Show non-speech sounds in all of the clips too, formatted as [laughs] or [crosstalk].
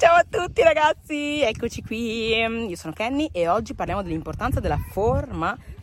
Ciao a tutti ragazzi, eccoci qui. Io sono Kenny e oggi parliamo dell'importanza della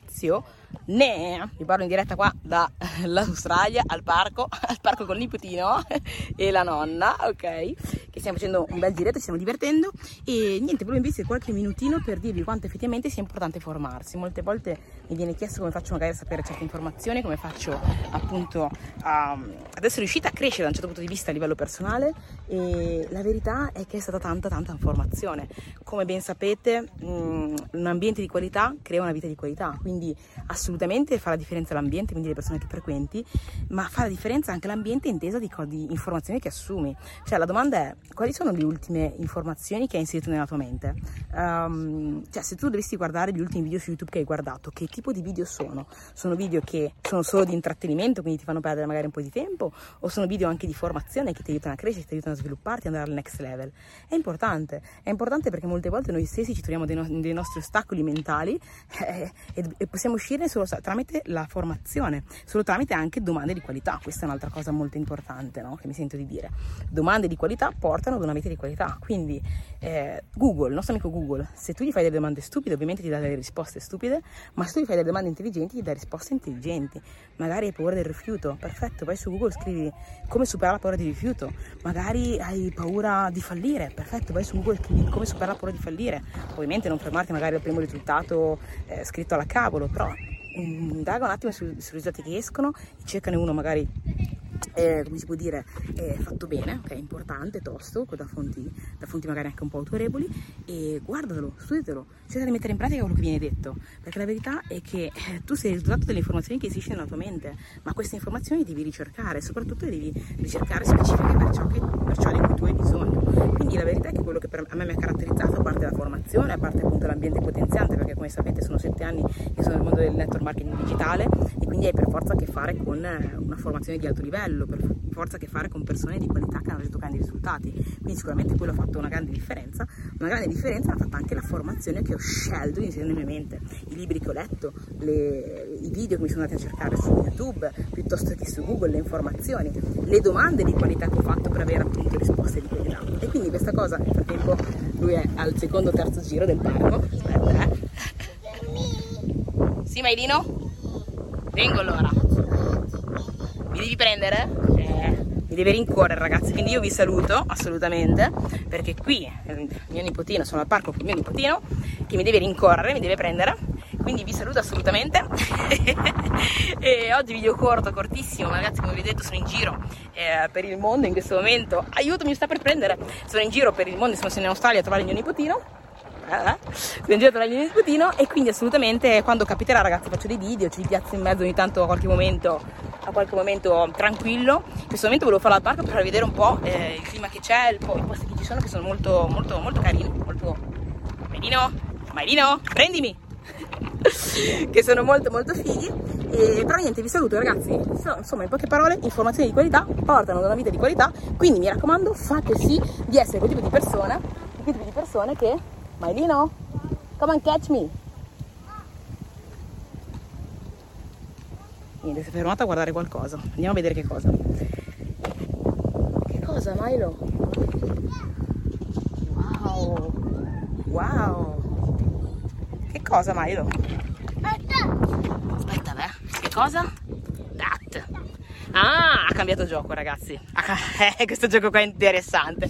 formazione Ne, vi parlo in diretta qua dall'Australia al parco, [laughs] al parco con il nipotino [laughs] e la nonna, ok? Che stiamo facendo un bel giretto, ci stiamo divertendo e niente, volevo investire qualche minutino per dirvi quanto effettivamente sia importante formarsi. Molte volte mi viene chiesto come faccio magari a sapere certe informazioni, come faccio appunto a, ad essere riuscita a crescere da un certo punto di vista a livello personale e la verità è che è stata tanta tanta informazione. Come ben sapete, um, un ambiente di qualità crea una vita di qualità, quindi assolutamente fa la differenza l'ambiente, quindi le persone che frequenti, ma fa la differenza anche l'ambiente intesa di, di informazioni che assumi. Cioè la domanda è quali sono le ultime informazioni che hai inserito nella tua mente? Um, cioè se tu dovessi guardare gli ultimi video su YouTube che hai guardato, che tipo di video sono? Sono video che sono solo di intrattenimento, quindi ti fanno perdere magari un po' di tempo, o sono video anche di formazione che ti aiutano a crescere, ti aiutano a svilupparti, andare al next level? È importante, è importante perché molte volte noi stessi ci troviamo dei, no- dei nostri ostacoli mentali eh, e, e possiamo uscirne solo tramite la formazione, solo tramite anche domande di qualità. Questa è un'altra cosa molto importante no? che mi sento di dire. Domande di qualità portano ad una vita di qualità. Quindi eh, Google, il nostro amico Google, se tu gli fai delle domande stupide, ovviamente ti dà delle risposte stupide, ma se tu gli fai delle domande intelligenti, ti dà risposte intelligenti. Magari hai paura del rifiuto, perfetto, vai su Google, scrivi come superare la paura di rifiuto. Magari hai paura di fallire, perfetto, vai su Google, scrivi come superare la paura di fallire. Ovviamente non fermarti magari al primo risultato eh, scritto alla cavolo, però indaga un attimo sui risultati che escono, cercane uno magari eh, come si può dire, eh, fatto bene, ok, importante, tosto, da fonti, da fonti magari anche un po' autorevoli. E guardalo, studiatelo, cerca di mettere in pratica quello che viene detto, perché la verità è che eh, tu sei il risultato delle informazioni che esistono nella tua mente, ma queste informazioni devi ricercare, soprattutto devi ricercare specifiche per ciò, che, per ciò di cui tu hai bisogno. Quindi la verità è che quello che per, a me mi ha caratterizzato, a parte la formazione, a parte appunto l'ambiente potenziante, perché come sapete sono sette anni che sono nel mondo del network marketing digitale e quindi hai per forza a che fare con una formazione di alto livello, per forza a che fare con persone di qualità che hanno reso grandi risultati. Quindi sicuramente quello ha fatto una grande differenza. Una grande differenza l'ha fatta anche la formazione che ho scelto di inserire nella mia mente, i libri che ho letto, le, i video che mi sono andati a cercare su YouTube, piuttosto che su Google, le informazioni, le domande di qualità che ho fatto per avere appunto risposte di qualità. E quindi questa cosa, nel frattempo, lui è al secondo o terzo giro del parco. Aspetta, eh. Sì, Mailino? Vengo allora. Mi devi prendere? Eh, mi deve rincorrere ragazzi, quindi io vi saluto assolutamente perché qui il mio nipotino, sono al parco con mio nipotino che mi deve rincorrere, mi deve prendere, quindi vi saluto assolutamente. [laughs] E oggi video corto, cortissimo, ragazzi come vi ho detto sono in giro eh, per il mondo in questo momento, aiuto mi sta per prendere, sono in giro per il mondo, sono in Australia a trovare il mio nipotino. Eh? sono in giro per il mio nipotino e quindi assolutamente quando capiterà ragazzi faccio dei video, ci piazzo in mezzo ogni tanto a qualche momento a qualche momento tranquillo. In questo momento volevo farlo al parco per vedere un po' eh, il clima che c'è, i posti che ci sono che sono molto molto molto carini, molto Marino, Marino, prendimi! [laughs] che sono molto molto fighi e, però niente vi saluto ragazzi insomma in poche parole informazioni di qualità portano ad una vita di qualità quindi mi raccomando fate sì di essere quel tipo di persona quel tipo di persone che Mailino, come and catch me. Niente, si è fermata a guardare qualcosa. Andiamo a vedere che cosa. Che cosa, Milo? Wow! Wow! Che cosa, Milo? Aspetta, beh. Che cosa? Dat. Ah, ha cambiato gioco ragazzi. Eh, questo gioco qua è interessante.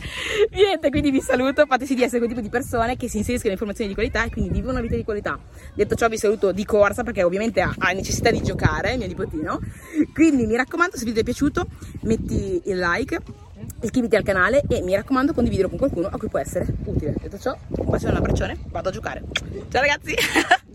Niente, quindi vi saluto. Fate sì di essere quel tipo di persone che si inseriscono in informazioni di qualità e quindi vivono una vita di qualità. Detto ciò vi saluto di corsa perché ovviamente ha, necessità di giocare, mio nipotino. Quindi mi raccomando, se il video ti è piaciuto, metti il like iscriviti al canale e mi raccomando condividilo con qualcuno a cui può essere utile detto ciò un bacione un abbraccione vado a giocare ciao ragazzi [laughs]